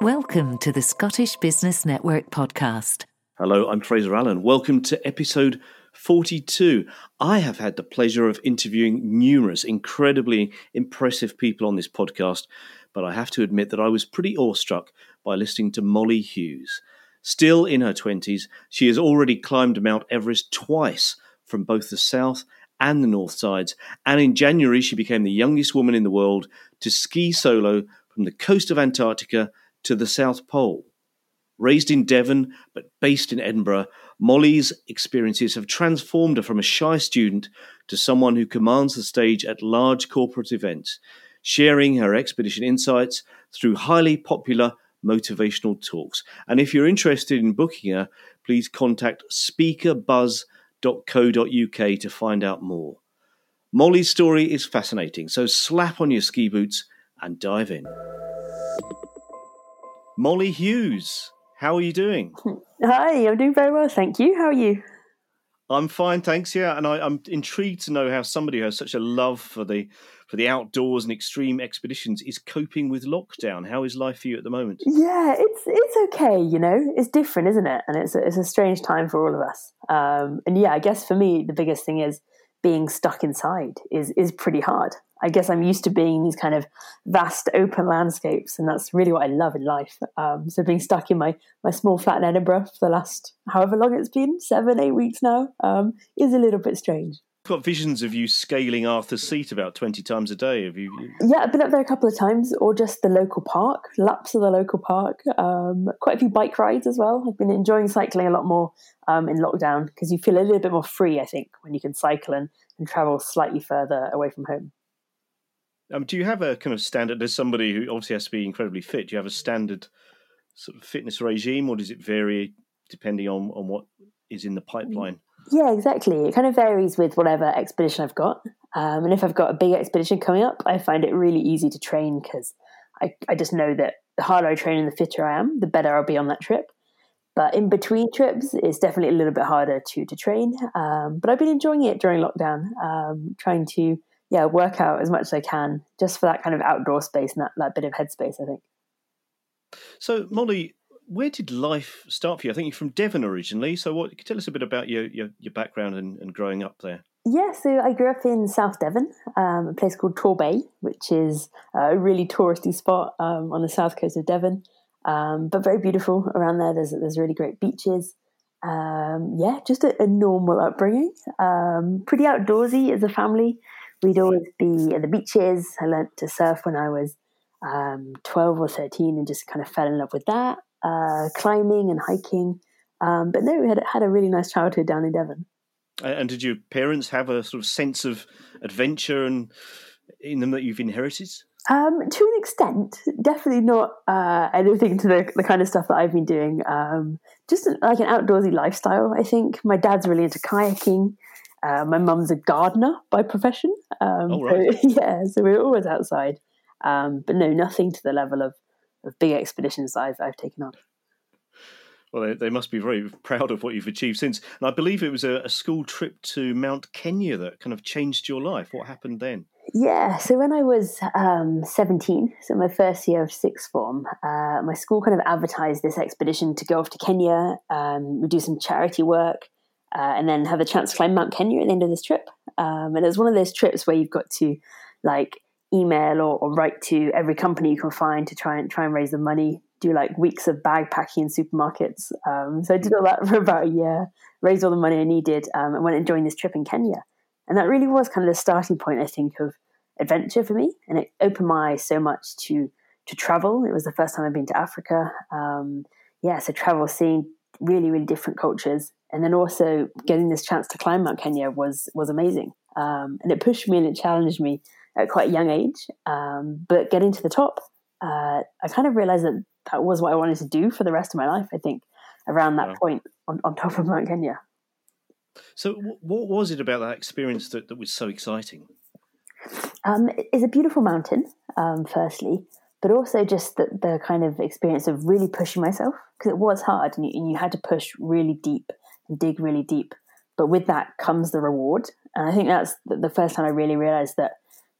Welcome to the Scottish Business Network podcast. Hello, I'm Fraser Allen. Welcome to episode 42. I have had the pleasure of interviewing numerous incredibly impressive people on this podcast, but I have to admit that I was pretty awestruck by listening to Mollie Hughes. Still in her 20s, she has already climbed Mount Everest twice from both the south and the north sides, and in January she became the youngest woman in the world to ski solo from the coast of Antarctica to the South Pole. Raised in Devon but based in Edinburgh, Mollie's experiences have transformed her from a shy student to someone who commands the stage at large corporate events, sharing her expedition insights through highly popular motivational talks. And if you're interested in booking her, please contact speakerbuzz.co.uk to find out more. Mollie's story is fascinating, so slap on your ski boots and dive in. Mollie Hughes, how are you doing? Hi, I'm doing very well, thank you. How are you? I'm fine, thanks. Yeah, and I, am intrigued to know how somebody who has such a love for the for the outdoors and extreme expeditions is coping with lockdown. How is life for you at the moment? Yeah, it's it's okay. You know, it's different, isn't it? And it's a, it's a strange time for all of us. Um, and yeah, I guess for me, the biggest thing is being stuck inside is is pretty hard. I guess I'm used to being in these kind of vast open landscapes, and that's really what I love in life. Um, so being stuck in my my small flat in Edinburgh for the last however long it's been seven eight weeks now um, is a little bit strange. I've got visions of you scaling Arthur's Seat about twenty times a day. Have you? Yeah, I've been up there a couple of times, or just the local park, laps of the local park. Um, quite a few bike rides as well. I've been enjoying cycling a lot more um, in lockdown because you feel a little bit more free. I think when you can cycle and, and travel slightly further away from home. Um, do you have a kind of standard? As somebody who obviously has to be incredibly fit, do you have a standard sort of fitness regime, or does it vary depending on on what is in the pipeline? Yeah, exactly. It kind of varies with whatever expedition I've got. Um, and if I've got a big expedition coming up, I find it really easy to train because I, I just know that the harder I train and the fitter I am, the better I'll be on that trip. But in between trips, it's definitely a little bit harder to to train. Um, but I've been enjoying it during lockdown, um, trying to yeah, work out as much as I can just for that kind of outdoor space and that, that bit of headspace, I think. So, Mollie, where did life start for you? I think you're from Devon originally. So, what tell us a bit about your your, your background and, and, growing up there? Yeah, so I grew up in South Devon, um, a place called Torbay, which is a really touristy spot um, on the south coast of Devon, um, but very beautiful around there. There's there's really great beaches. Um, yeah, just a, a normal upbringing. Um, pretty outdoorsy as a family we'd always be at the beaches. I learnt to surf when I was um, 12 or 13 and just kind of fell in love with that, uh, climbing and hiking. Um, but no, we had, had a really nice childhood down in Devon. And did your parents have a sort of sense of adventure and in them that you've inherited? Um, to an extent, definitely not uh, anything to the, the kind of stuff that I've been doing. Um, just like an outdoorsy lifestyle, I think. My dad's really into kayaking. Uh, my mum's a gardener by profession. Um, oh, right. so, yeah, so we're always outside. Um, but no, nothing to the level of, of big expeditions that I've, I've taken on. Well, they, they, must be very proud of what you've achieved since. And I believe it was a, a, school trip to Mount Kenya that kind of changed your life. What happened then? Yeah, so when I was um, 17, so my first year of sixth form, uh, my school kind of advertised this expedition to go off to Kenya. Um, we do some charity work uh, and then have a chance to climb Mount Kenya at the end of this trip. Um, and it's one of those trips where you've got to like email or, or, write to every company you can find to try and try and raise the money. Do like weeks of bag packing in supermarkets. Um, so I did all that for about a year, raised all the money I needed, um, and went and joined this trip in Kenya. And that really was kind of the starting point, I think, of adventure for me. And it opened my eyes so much to to travel. It was the first time I'd been to Africa. Um, yeah, so travel, seeing really, really different cultures, and then also getting this chance to climb Mount Kenya was was amazing. Um, and it pushed me and it challenged me at quite a young age. Um, but getting to the top, uh, I kind of realized that that was what I wanted to do for the rest of my life. I think around that point on, on top of Mount Kenya. So, what was it about that experience that, that was so exciting? Um, it's a beautiful mountain, um, firstly but also just the, the kind of experience of really pushing myself because it was hard and you, and you, had to push really deep and dig really deep. But with that comes the reward. And I think that's the first time I really realized that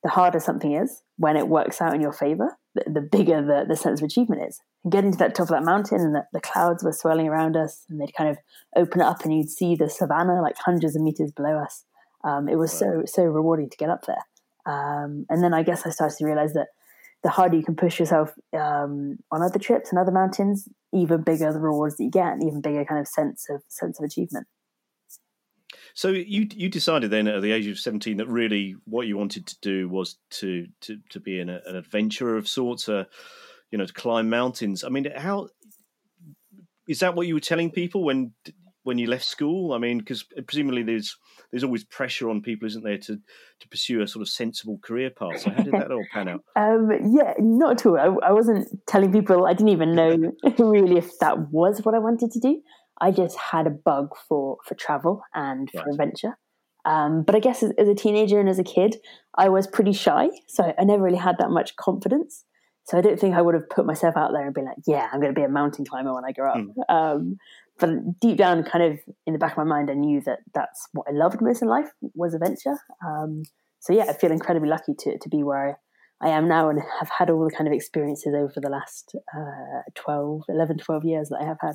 the harder something is when it works out in your favor, the, the bigger the, the sense of achievement is. And getting to that top of that mountain and the, the clouds were swirling around us and they'd kind of open up and you'd see the savannah like hundreds of meters below us. Um, it was so, so rewarding to get up there. Um, and then I guess I started to realize that the harder you can push yourself um, on other trips and other mountains, even bigger the rewards that you get, and even bigger kind of sense of sense of achievement. So you you decided then at the age of seventeen that really what you wanted to do was to to to be an, an adventurer of sorts, uh, you know, to climb mountains. I mean, how is that what you were telling people when when you left school? I mean, because presumably there's there's always pressure on people, isn't there, to to pursue a sort of sensible career path. So how did that all pan out? Um, yeah, not at all. I, I, wasn't telling people. I didn't even know really if that was what I wanted to do. I just had a bug for for travel and for right. adventure. Um, but I guess as, as, a teenager and as a kid, I was pretty shy, so I never really had that much confidence. So I don't think I would have put myself out there and been like, "Yeah, I'm going to be a mountain climber when I grow up." Mm. Um, but deep down, kind of in the back of my mind, I knew that that's what I loved most in life was adventure. Um, so yeah, I feel incredibly lucky to to be where I am now and have had all the kind of experiences over the last uh, 12, 11, 12 years that I have had.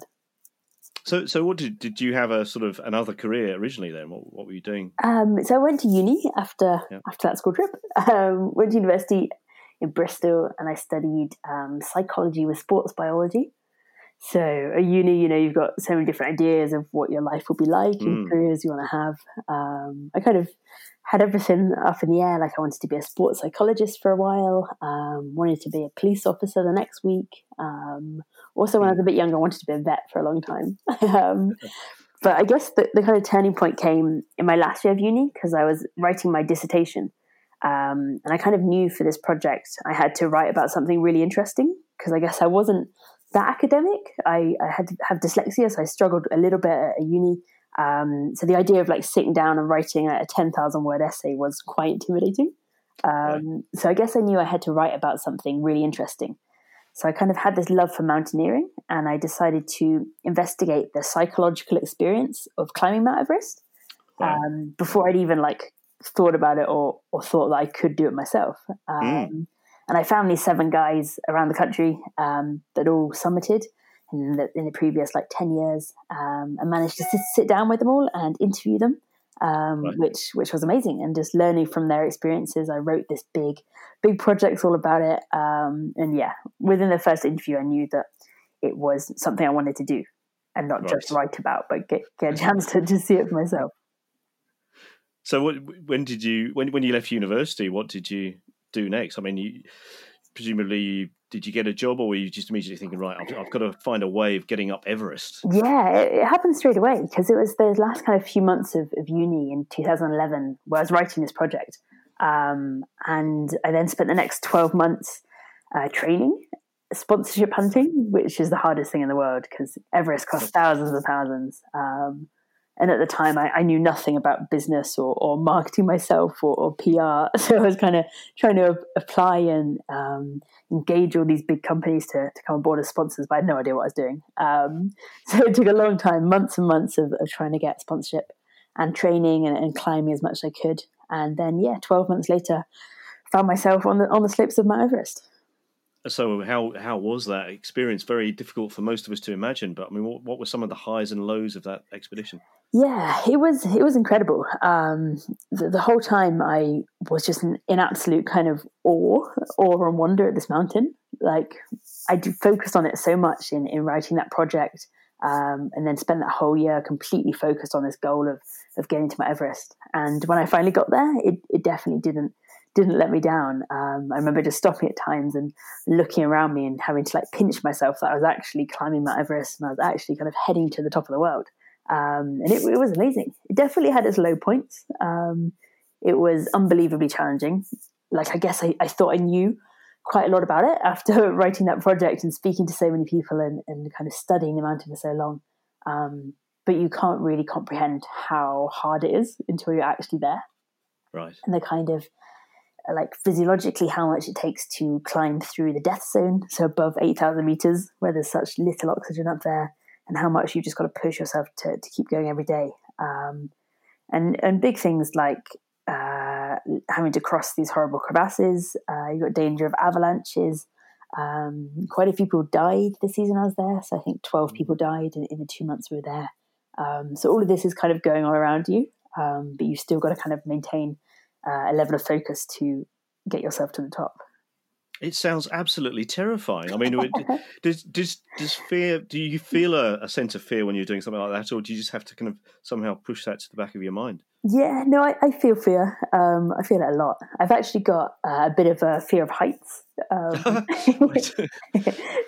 So, so what did did you have a sort of another career originally? Then, what, what were you doing? Um, so I went to uni after yeah. after that school trip. Um, went to university in Bristol, and I studied um, psychology with sports biology. So at uni, you know, you've got so many different ideas of what your life will be like mm. and careers you want to have. Um, I kind of had everything up in the air. Like I wanted to be a sports psychologist for a while, um, wanted to be a police officer the next week. Um, also, when I was a bit younger, I wanted to be a vet for a long time. Um, but I guess the, the, kind of turning point came in my last year of uni because I was writing my dissertation. Um, and I kind of knew for this project I had to write about something really interesting because I guess I wasn't that academic. I, I had to have dyslexia, so I struggled a little bit at uni. Um, so the idea of like sitting down and writing a 10,000 word essay was quite intimidating. Um, so I guess I knew I had to write about something really interesting. So I kind of had this love for mountaineering and I decided to investigate the psychological experience of climbing Mount Everest um, before I'd even like thought about it or, or thought that I could do it myself. Um, mm. And I found these seven guys around the country um, that all summited in the, in the previous like 10 years um, and managed to sit, sit, down with them all and interview them, um, right. which, which was amazing. And just learning from their experiences, I wrote this big, big project all about it. Um, and yeah, within the first interview, I knew that it was something I wanted to do and not right. just write about, but get, get a chance to, to see it for myself. So, what, when did you when when you left university? What did you do next? I mean, you, presumably, did you get a job, or were you just immediately thinking, right, I've, I've got to find a way of getting up Everest? Yeah, it, it happened straight away because it was those last kind of few months of, of uni in 2011 where I was writing this project, um, and I then spent the next 12 months uh, training sponsorship hunting, which is the hardest thing in the world because Everest costs thousands of thousands. Um, and at the time I, I, knew nothing about business or, or marketing myself or, or, PR. So I was kind of trying to apply and um, engage all these big companies to, to come on board as sponsors, but I had no idea what I was doing. Um, so it took a long time, months and months of, of trying to get sponsorship and training and, and, climbing as much as I could. And then, yeah, 12 months later, found myself on the, on the slopes of Mount Everest. So how how was that experience? Very difficult for most of us to imagine. But I mean, what, what were some of the highs and lows of that expedition? Yeah, it was it was incredible. Um, the, the, whole time I was just in, in, absolute kind of awe, awe and wonder at this mountain. Like I focused on it so much in in writing that project, um, and then spent that whole year completely focused on this goal of of getting to Mount Everest. And when I finally got there, it it definitely didn't didn't let me down. Um, I remember just stopping at times and looking around me and having to like pinch myself that I was actually climbing Mount Everest and I was actually kind of heading to the top of the world. Um, and it, it, was amazing. It definitely had its low points. Um, it was unbelievably challenging. Like I guess I, I, thought I knew quite a lot about it after writing that project and speaking to so many people and, and kind of studying the mountain for so long. Um, but you can't really comprehend how hard it is until you're actually there. Right. And the kind of like physiologically how much it takes to climb through the death zone, so above 8,000 meters, where there's such little oxygen up there, and how much you just got to push yourself to, to keep going every day. Um, and and big things like uh, having to cross these horrible crevasses. Uh, you got danger of avalanches. Um, quite a few people died the season I was there, so I think twelve people died in, in the two months we were there. Um, so all of this is kind of going on around you, um, but you've still got to kind of maintain uh, a level of focus to get yourself to the top. It sounds absolutely terrifying. I mean, does does does fear? Do you feel a, a, sense of fear when you're doing something like that, or do you just have to kind of somehow push that to the back of your mind? Yeah, no, I, I feel fear. Um, I feel it a lot. I've actually got uh, a bit of a fear of heights. Um, so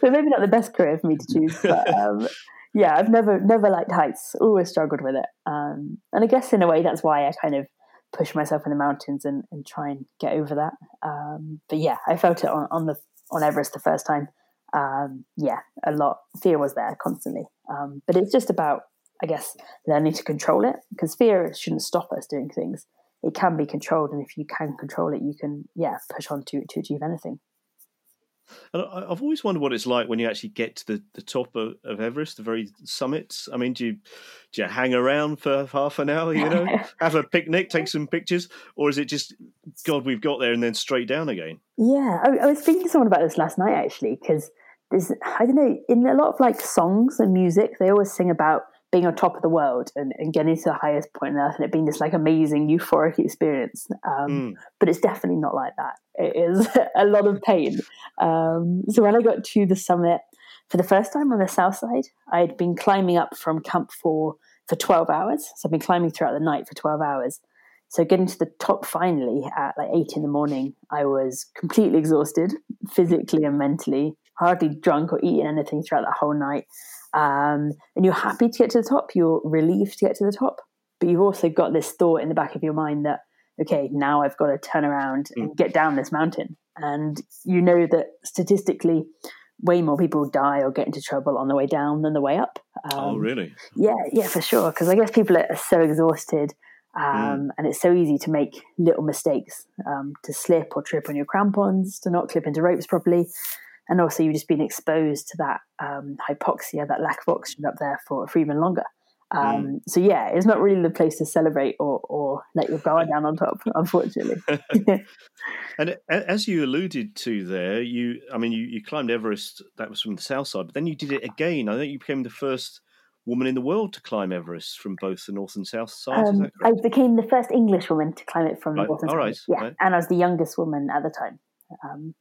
maybe not the best career for me to choose, but um, yeah, I've never never liked heights. Always struggled with it, um, and I guess in a way that's why I kind of push myself in the mountains and, and try and get over that. Um, but yeah, I felt it on, on the on Everest the first time. Um, yeah, a lot. Fear was there constantly, um, but it's just about, I guess, learning to control it because fear shouldn't stop us doing things. It can be controlled, and if you can control it, you can, yeah, push on to to achieve anything. And I've always wondered what it's like when you actually get to the, the top of, of Everest, the very summits. I mean, do you, do you hang around for half an hour, you know, have a picnic, take some pictures, or is it just, God, we've got there and then straight down again? Yeah, I, I was speaking to someone about this last night actually, because there's, I don't know, in a lot of like songs and music, they always sing about being on top of the world and, and getting to the highest point on earth and it being this like amazing euphoric experience. Um, mm. But it's definitely not like that. It is a lot of pain. Um, so when I got to the summit for the first time on the south side, I'd been climbing up from Camp 4 for 12 hours. So I've been climbing throughout the night for 12 hours. So getting to the top finally at like 8 in the morning, I was completely exhausted physically and mentally, hardly drunk or eaten anything throughout that whole night um, and you're happy to get to the top, you're relieved to get to the top, but you've also got this thought in the back of your mind that, okay, now I've got to turn around and mm. get down this mountain. And you know that statistically, way more people die or get into trouble on the way down than the way up. Oh, um, oh, really? Yeah, yeah, for sure. Because I guess people are so exhausted. Um, mm. And it's so easy to make little mistakes, um, to slip or trip on your crampons, to not clip into ropes properly and also you've just been exposed to that um, hypoxia, that lack of oxygen up there for, for even longer. Um, mm. So yeah, it's not really the place to celebrate or, or let your guard down on top, unfortunately. and as you alluded to there, you I mean you, you climbed Everest. That was from the south side, but then you did it again. I think you became the first woman in the world to climb Everest from both the north and south sides. Um, I became the first English woman to climb it from right. the north and south. Right. Yeah, right. and I was the youngest woman at the time. Um,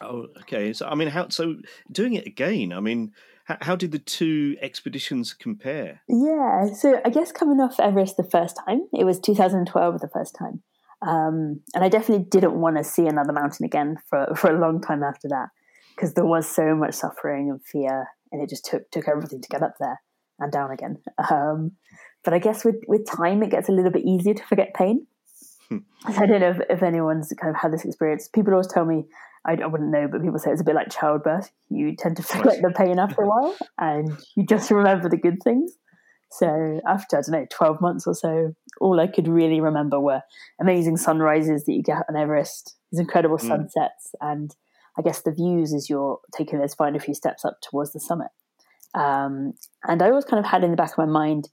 Oh, okay. So, I mean, how? So, doing it again. I mean, how, how, did the two expeditions compare? Yeah. So, I guess coming off Everest the first time, it was 2012 the first time, um, and I definitely didn't want to see another mountain again for for a long time after that because there was so much suffering and fear, and it just took took everything to get up there and down again. Um, but I guess with with time, it gets a little bit easier to forget pain. Hmm. I don't know if, if anyone's kind of had this experience. People always tell me I, I, wouldn't know, but people say it's a bit like childbirth. You tend to forget the pain after a while, and you just remember the good things. So after I don't know, twelve months or so, all I could really remember were amazing sunrises that you get on Everest, these incredible mm. sunsets, and I guess the views as you're taking those final few steps up towards the summit. Um, and I always kind of had in the back of my mind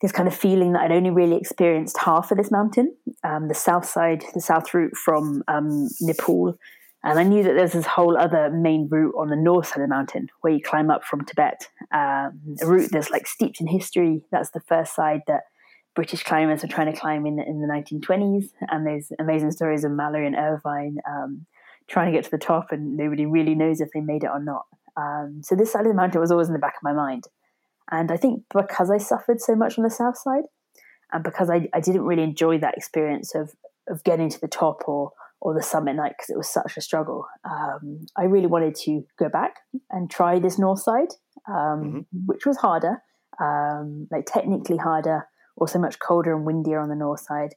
this kind of feeling that I'd only really experienced half of this mountain, um, the south side, the south route from um, Nepal and I knew that there's this whole other main route on the north side of the mountain where you climb up from Tibet. Um, a route that's like steeped in history. That's the first side that British climbers were trying to climb in, in the 1920s. And there's amazing stories of Mallory and Irvine um, trying to get to the top, and nobody really knows if they made it or not. Um, so this side of the mountain was always in the back of my mind. And I think because I suffered so much on the south side, and because I, I didn't really enjoy that experience of, of getting to the top or or the summit night because it was such a struggle. Um, I really wanted to go back and try this north side, um, mm-hmm. which was harder, um, like technically harder, also much colder and windier on the north side.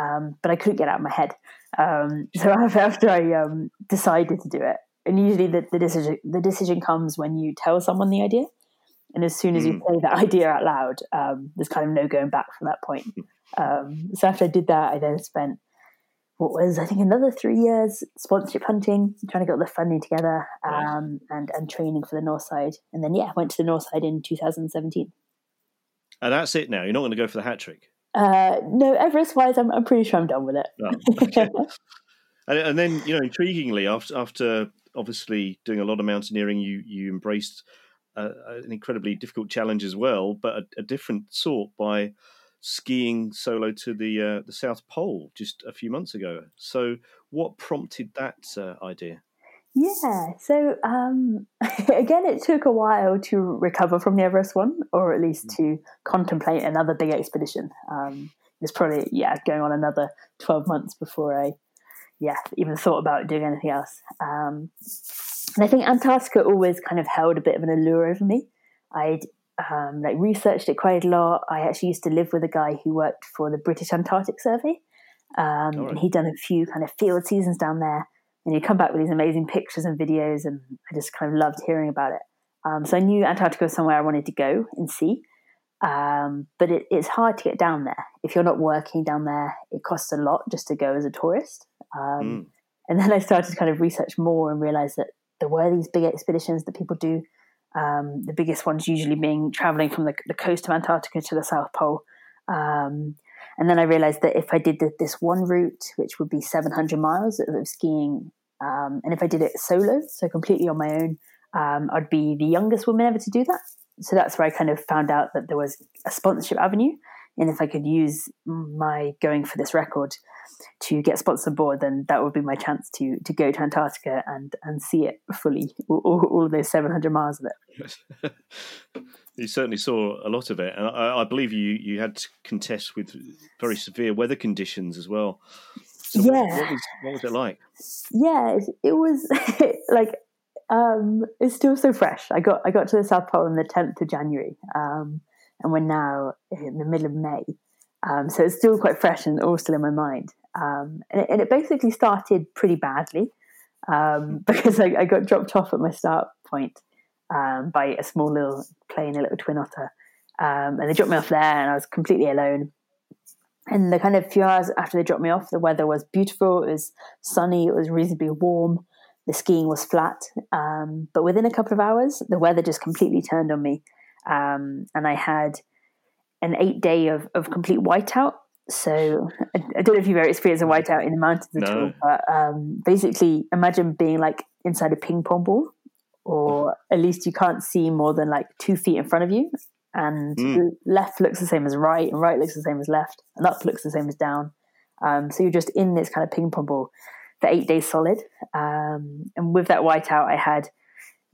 Um, but I couldn't get out of my head. Um, so after I um, decided to do it, and usually the, the, decision the decision comes when you tell someone the idea, and as soon as mm. you say that idea out loud, there's kind of no going back from that point. Mm. so after I did that, I then spent what was I think another three years sponsorship hunting, trying to get all the funding together, um, and and training for the North Side, and then yeah, went to the North Side in 2017. And that's it now. You're not going to go for the hat trick. Uh, no, Everest wise, I'm, I'm pretty sure I'm done with it. Oh, okay. and, and then you know, intriguingly, after after obviously doing a lot of mountaineering, you you embraced uh, an incredibly difficult challenge as well, but a, a different sort by skiing solo to the uh, the South Pole just a few months ago. So, what prompted that uh, idea? Yeah, so um, again, it took a while to recover from the Everest one, or at least mm. to contemplate another big expedition. Um, it's probably yeah going on another twelve months before I yeah even thought about doing anything else. Um, and I think Antarctica always kind of held a bit of an allure over me. I'd um, like researched it quite a lot. I actually used to live with a guy who worked for the British Antarctic Survey, um, right. and he'd done a few kind of field seasons down there. And he'd come back with these amazing pictures and videos, and I just kind of loved hearing about it. Um, so I knew Antarctica was somewhere I wanted to go and see. Um, but it, it's hard to get down there. If you're not working down there, it costs a lot just to go as a tourist. Mm. And then I started to kind of research more and realize that there were these big expeditions that people do um, the biggest ones usually being traveling from the, the, coast of Antarctica to the South Pole. Um, and then I realized that if I did the, this one route, which would be 700 miles of, skiing, um, and if I did it solo, so completely on my own, um, I'd be the youngest woman ever to do that. So that's where I kind of found out that there was a sponsorship avenue. And if I could use my going for this record to get sponsored on board, then that would be my chance to to go to Antarctica and and see it fully, all, all of those seven hundred miles of it. you certainly saw a lot of it, and I, I, believe you you had to contest with very severe weather conditions as well. So yeah, what, what, was, what was it like? Yeah, it was like um, it's still so fresh. I got I got to the South Pole on the tenth of January, um, and we're now in the middle of May. Um, so it's still quite fresh and all still in my mind. Um, and, it, and, it, basically started pretty badly um, because I, I, got dropped off at my start point um, by a small little plane, a little twin otter. Um, and they dropped me off there, and I was completely alone. And the kind of few hours after they dropped me off, the weather was beautiful. It was sunny. It was reasonably warm. The skiing was flat. Um, but within a couple of hours, the weather just completely turned on me. And I had an eight day of, of complete whiteout. So I, I, don't know if you've ever experienced a whiteout in the mountains at all, but um, basically imagine being like inside a ping pong ball, or at least you can't see more than like two feet in front of you, and mm. left looks the same as right, and right looks the same as left, and up looks the same as down. Um, so you're just in this kind of ping pong ball for eight days solid. Um, and with that whiteout, I had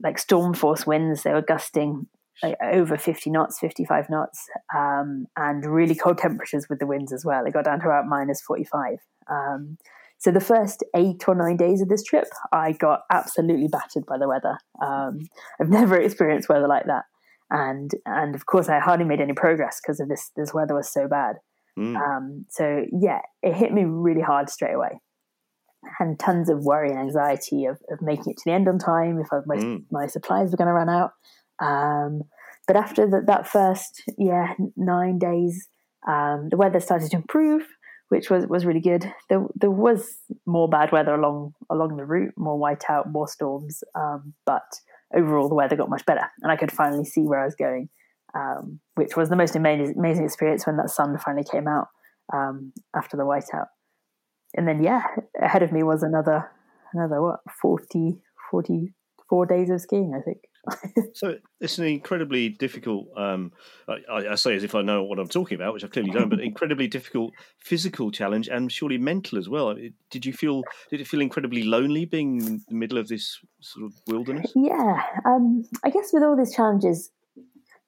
like storm force winds. They were gusting like over 50 knots, 55 knots, um, and really cold temperatures with the winds as well. It got down to about minus 45. Um, so the first eight or nine days of this trip, I got absolutely battered by the weather. Um, I've never experienced weather like that, and and of course I hardly made any progress because of this. This weather was so bad. Mm. so yeah, it hit me really hard straight away and tons of worry and anxiety of, of making it to the end on time if I, my, mm. my supplies were going to run out. Um, but after the, that first, yeah, nine days, um, the weather started to improve, which was, was really good. There, there was more bad weather along along the route, more whiteout, more storms, um, but overall the weather got much better, and I could finally see where I was going, um, which was the most amazing, amazing experience when that sun finally came out um, after the whiteout. And then, yeah, ahead of me was another another what 40, 44 days of skiing, I think. so it's an incredibly difficult. Um, I, I, say as if I know what I'm talking about, which I clearly don't, but incredibly difficult physical challenge and surely mental as well. Did you feel? Did it feel incredibly lonely being in the middle of this sort of wilderness? Yeah, um, I guess with all these challenges,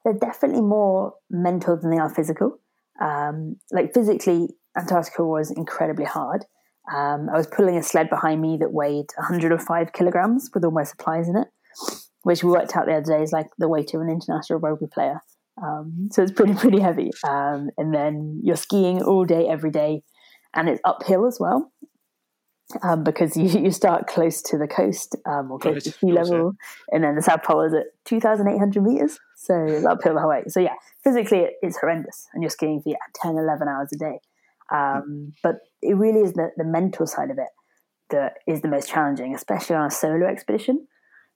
they're definitely more mental than they are physical. Um, like physically, Antarctica was incredibly hard. Um, I was pulling a sled behind me that weighed 105 kilograms with all my supplies in it which we worked out the other day is like the weight of an international rugby player. Um, so it's pretty pretty heavy. Um, and then you're skiing all day every day, and it's uphill as well. Um, because you, you start close to the coast um, or close right. to sea level, and then the South Pole is at 2,800 meters, so it's uphill the whole way. So yeah, physically it, it's horrendous, and you're skiing for yeah 10, 11 hours a day. Um, but it really is the, the mental side of it that is the most challenging, especially on a solo expedition,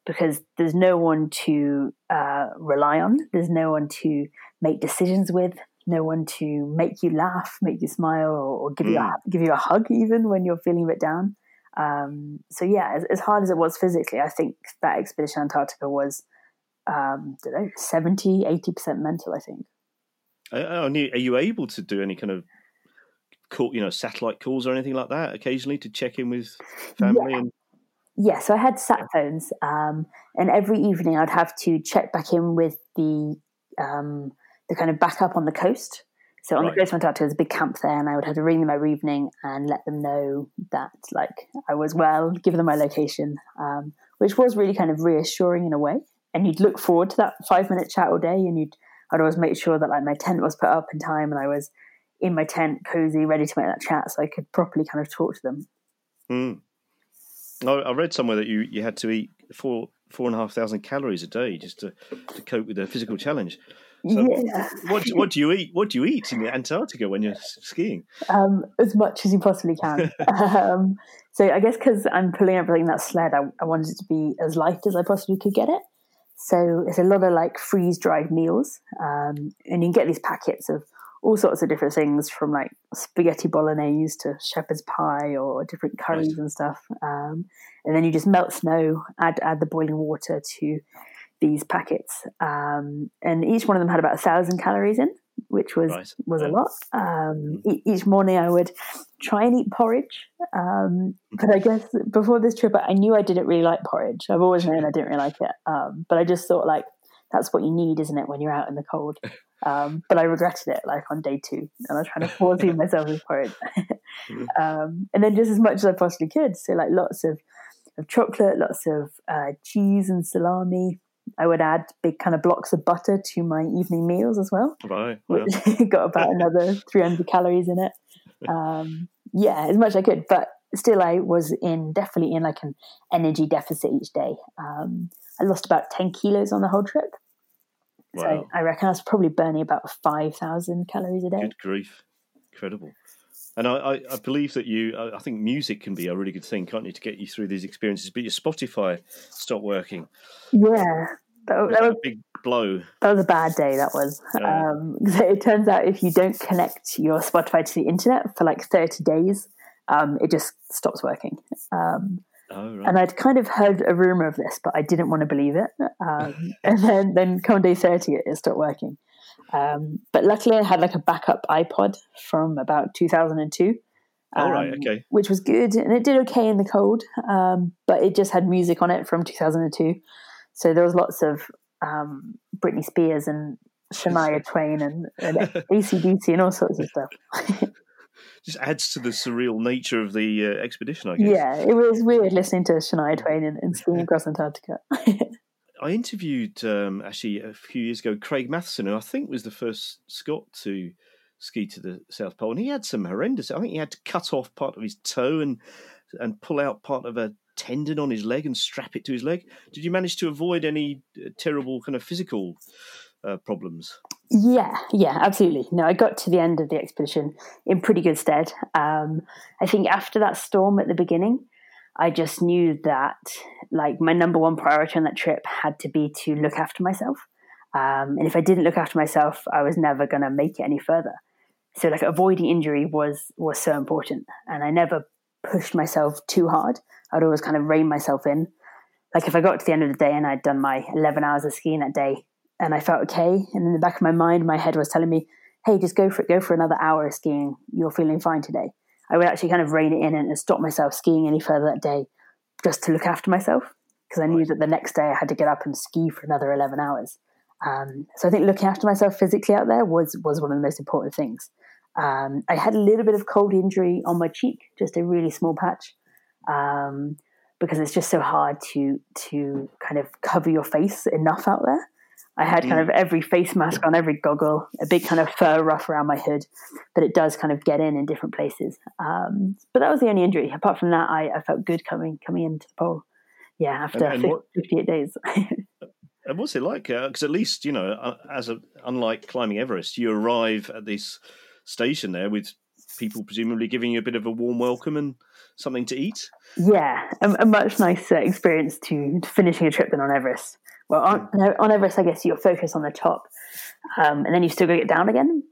because there's no one to uh, rely on. There's no one to make decisions with. No one to make you laugh, make you smile, or, or give mm. you a, mm. give you a hug, even when you're feeling a bit down. Um, so yeah, as, as, hard as it was physically, I think that expedition Antarctica was, um, I don't know, 70, 80% mental, I think. Are you able to do any kind of call, you know, satellite calls or anything like that occasionally to check in with family? Yeah. And yeah, so I had sat phones, um, and every evening I'd have to check back in with the um, the kind of backup on the coast. So on right. the coast of Antarctica, there's a big camp there, and I would have to ring them every evening and let them know that like I was well, give them my location, um, which was really kind of reassuring in a way. And you'd look forward to that five minute chat all day, and you'd I'd always make sure that like my tent was put up in time, and I was in my tent, cozy, ready to make that chat, so I could properly kind of talk to them. Mm. I read somewhere that you, you had to eat four four and a half thousand calories a day just to, to cope with the physical challenge. So yeah. what what do you eat? What do you eat in Antarctica when you're skiing? Um, as much as you possibly can. um, so I guess because I'm pulling everything that sled, I, I wanted it to be as light as I possibly could get it. So it's a lot of like freeze dried meals, um, and you can get these packets of all sorts of different things from like spaghetti bolognese to shepherd's pie or different curries and stuff. Um, and then you just melt snow, add add the boiling water to these packets, um, and each one of them had about a thousand calories in, which was right. was a lot. Um, e- each morning I would try and eat porridge, um, but I guess before this trip I knew I didn't really like porridge. I've always known I didn't really like it, um, but I just thought like that's what you need, isn't it, when you're out in the cold? Um, but I regretted it like on day two, and I was trying to force myself with porridge. Mm-hmm. um, and then just as much as I possibly could, so like lots of, of chocolate, lots of uh, cheese and salami. I would add big kind of blocks of butter to my evening meals as well. Right, which got about another 300 calories in it. Um, yeah, as much as I could, but still, I was in definitely in like an energy deficit each day. Um, I lost about 10 kilos on the whole trip. Wow. So I reckon I was probably burning about 5,000 calories a day. Good grief. Incredible. And I, I, I, believe that you, I think music can be a really good thing, can't you, to get you through these experiences? But your Spotify stopped working. Yeah. That, was, that was a big blow. That was a bad day, that was. Yeah. Um, it turns out if you don't connect your Spotify to the internet for like 30 days, um, it just stops working. Um, Oh, right. And I'd kind of heard a rumor of this, but I didn't want to believe it. Um, and then, then come day 30, it, stopped working. Um, but luckily, I had like a backup iPod from about 2002. Um, oh, right, okay. Which was good. And it did okay in the cold, um, but it just had music on it from 2002. So there was lots of um, Britney Spears and Shania Twain and, and ACDC and all sorts of stuff. Just adds to the surreal nature of the uh, expedition, I guess. Yeah, it was weird listening to Shania Twain and, and skiing across Antarctica. I interviewed um, actually a few years ago Craig Mathieson, who I think was the first Scot to ski to the South Pole, and he had some horrendous. I think he had to cut off part of his toe and and pull out part of a tendon on his leg and strap it to his leg. Did you manage to avoid any uh, terrible kind of physical uh, problems? Yeah, yeah, absolutely. No, I got to the end of the expedition in pretty good stead. Um, I think after that storm at the beginning, I just knew that like my number one priority on that trip had to be to look after myself. Um, and if I didn't look after myself, I was never going to make it any further. So like avoiding injury was was so important, and I never pushed myself too hard. I'd always kind of rein myself in. Like if I got to the end of the day and I'd done my 11 hours of skiing that day, and I felt okay. And in the back of my mind, my head was telling me, hey, just go for it, go for another hour of skiing. You're feeling fine today. I would actually kind of rein it in and stop myself skiing any further that day just to look after myself because I knew that the next day I had to get up and ski for another 11 hours. Um, so I think looking after myself physically out there was, was one of the most important things. Um, I had a little bit of cold injury on my cheek, just a really small patch, um, because it's just so hard to to kind of cover your face enough out there. I had kind mm. of every face mask on, every goggle, a big kind of fur ruff around my hood, but it does kind of get in in different places. Um, but that was the only injury. Apart from that, I, I felt good coming coming into the pole. Yeah, after and, and 50, what, 58 days. and what's it like? Because uh, at least you know, uh, as a, unlike climbing Everest, you arrive at this station there with people presumably giving you a bit of a warm welcome and something to eat. Yeah, a, a much nicer experience to, to, finishing a trip than on Everest. Well, on, on Everest, I guess you're focused on the top, um, and then you still to get down again.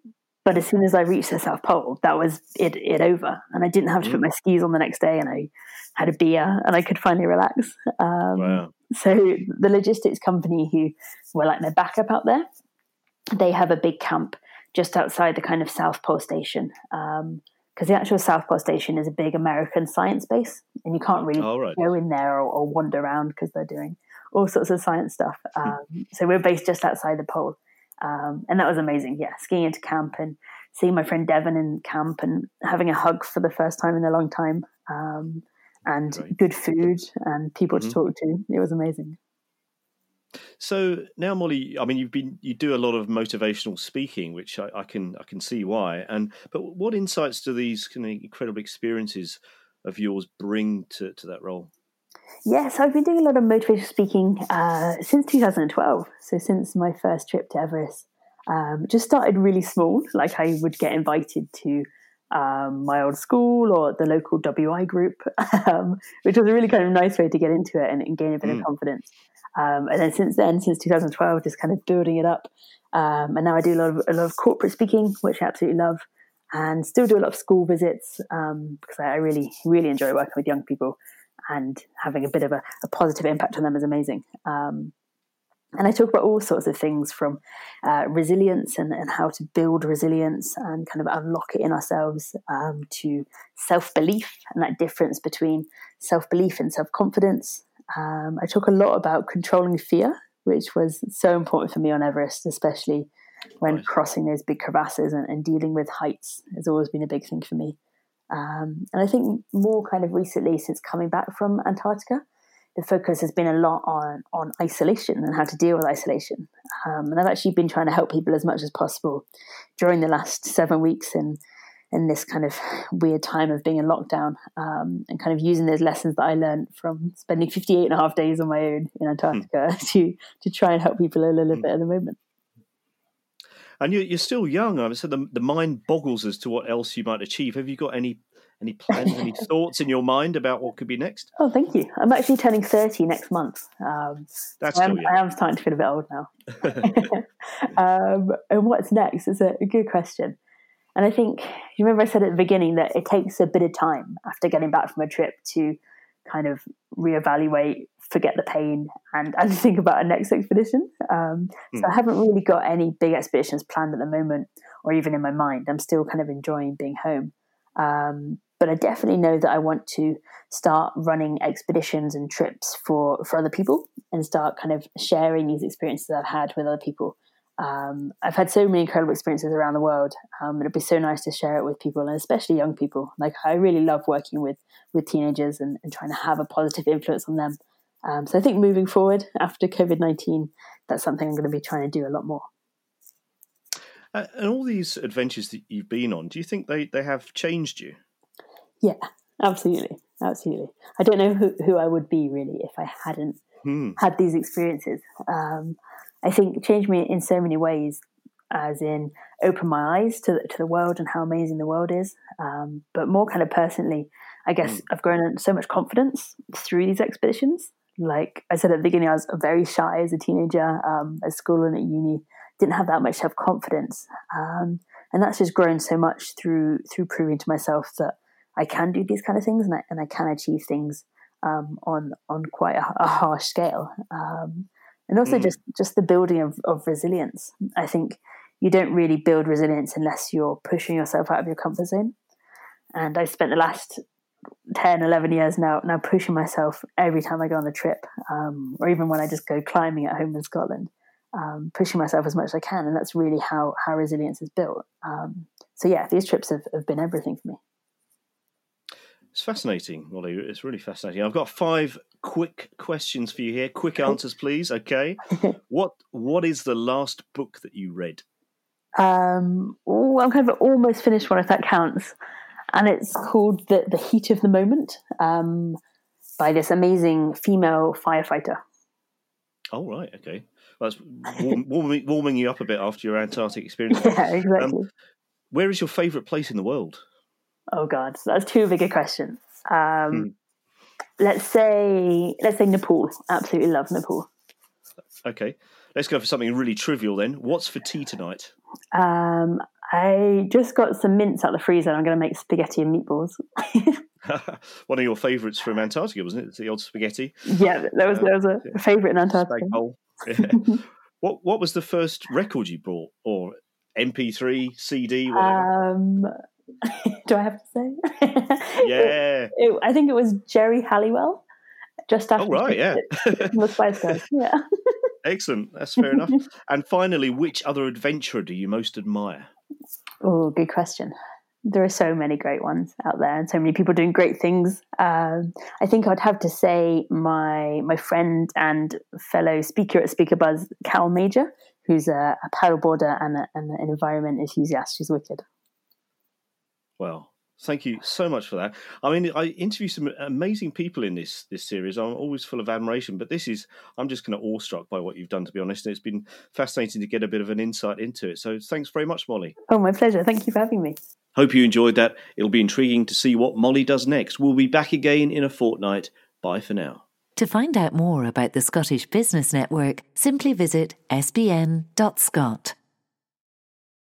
But as soon as I reached the South Pole, that was it, it over, and I didn't have to mm. put my skis on the next day, and I had a beer, and I could finally relax. Um, wow. So the logistics company who were like my backup out there, they have a big camp just outside the kind of South Pole station. Because the actual South Pole station is a big American science base, and you can't really right. go in there or, or wander around because they're doing all sorts of science stuff. Hmm. Um, so we're based just outside the pole. Um, and that was amazing. Yeah, skiing into camp and seeing my friend Devon in camp and having a hug for the first time in a long time, um, and Great. good food and people mm-hmm. to talk to. It was amazing. So now, Mollie, I mean, you've been you do a lot of motivational speaking, which I, I can I can see why. And but what insights do these kind of incredible experiences of yours bring to, to that role? Yes, I've been doing a lot of motivational speaking uh, since 2012. So since my first trip to Everest, um, just started really small. Like I would get invited to um, my old school or the local WI group, um, which was a really kind of nice way to get into it and, and gain a bit mm. of confidence. Um, and then since then, since 2012, just kind of building it up. Um, and now I do a lot of a lot of corporate speaking, which I absolutely love, and still do a lot of school visits um, because I really really enjoy working with young people and having a bit of a, a positive impact on them is amazing. Um, and I talk about all sorts of things from uh, resilience and, and, how to build resilience and kind of unlock it in ourselves um, to self belief and that difference between self belief and self confidence. Um, I talk a lot about controlling fear, which was so important for me on Everest, especially when crossing those big crevasses and, and, dealing with heights has always been a big thing for me. Um, and I think more kind of recently, since coming back from Antarctica, the focus has been a lot on on isolation and how to deal with isolation. Um, and I've actually been trying to help people as much as possible during the last seven weeks in in this kind of weird time of being in lockdown um, and kind of using those lessons that I learned from spending 58 and a half days on my own in Antarctica mm. to to try and help people a little mm. bit at the moment. And you're, you're still young. I said the, the mind boggles as to what else you might achieve. Have you got any any plans, any thoughts in your mind about what could be next? Oh, thank you. I'm actually turning 30 next month. Um, That's I am, I am starting to feel a bit old now. um, and what's next is a, a good question. And I think you remember I said at the beginning that it takes a bit of time after getting back from a trip to kind of reevaluate forget the pain and, and think about a next expedition. Um, mm. So I hmm. haven't really got any big expeditions planned at the moment or even in my mind. I'm still kind of enjoying being home. Um, but I definitely know that I want to start running expeditions and trips for, for other people and start kind of sharing these experiences I've had with other people. Um, I've had so many incredible experiences around the world. Um, it'd be so nice to share it with people, and especially young people. Like I really love working with with teenagers and, and trying to have a positive influence on them. Um, so I think moving forward after COVID 19, that's something I'm going to be trying to do a lot more. Uh, and all these adventures that you've been on, do you think they, they have changed you? Yeah, absolutely. Absolutely. I don't know who, who I would be really if I hadn't hmm. had these experiences. Um, I think changed me in so many ways, as in open my eyes to, to the world and how amazing the world is. Um, but more kind of personally, I guess mm. I've grown so much confidence through these expeditions like I said at the beginning, I was very shy as a teenager um, at school and at uni. Didn't have that much self confidence, um, and that's just grown so much through through proving to myself that I can do these kind of things and I, and I can achieve things um, on on quite a, a harsh scale. Um, and also mm. just just the building of, of resilience. I think you don't really build resilience unless you're pushing yourself out of your comfort zone. And I spent the last 10, 11 years now, now pushing myself every time I go on a trip, um, or even when I just go climbing at home in Scotland, um, pushing myself as much as I can. And that's really how, how resilience is built. Um, so, yeah, these trips have, have been everything for me. It's fascinating, Mollie. It's really fascinating. I've got five quick questions for you here. Quick answers, please. Okay. what What is the last book that you read? Um, oh, I'm kind of almost finished one, if that counts and it's called the the heat of the moment um, by this amazing female firefighter. Oh right, okay. Well, that's warm, warming, warming you up a bit after your Antarctic experience. Yeah, exactly. Um, where is your favourite place in the world? Oh God, so that's too big a question. Um, hmm. Let's say let's say Nepal. Absolutely love Nepal. Okay, let's go for something really trivial then. What's for tea tonight? Um, I just got some mince out of the freezer. I'm going to make spaghetti and meatballs. One of your favourites from Antarctica, wasn't it? It's the old spaghetti. Yeah, that was, uh, that was a yeah. favourite in Antarctica. Yeah. what What was the first record you bought, or MP3, CD? Whatever? Um, do I have to say? Yeah. It, it, I think it was Geri Halliwell. Just after. Oh right, yeah. the Spice Girls. Yeah. Excellent. That's fair enough. and finally, which other adventurer do you most admire? Oh, good question. There are so many great ones out there, and so many people doing great things. Um, I think I'd have to say my my friend and fellow speaker at Speaker Buzz, Cal Major, who's a, a paddleboarder and, a, and an environment enthusiast. She's wicked. Well, Thank you so much for that. I mean, I interview some amazing people in this this series. I'm always full of admiration, but this is I'm just kind of awestruck by what you've done. To be honest, it's been fascinating to get a bit of an insight into it. So, thanks very much, Mollie. Oh, my pleasure. Thank you for having me. Hope you enjoyed that. It'll be intriguing to see what Mollie does next. We'll be back again in a fortnight. Bye for now. To find out more about the Scottish Business Network, simply visit sbn.scot.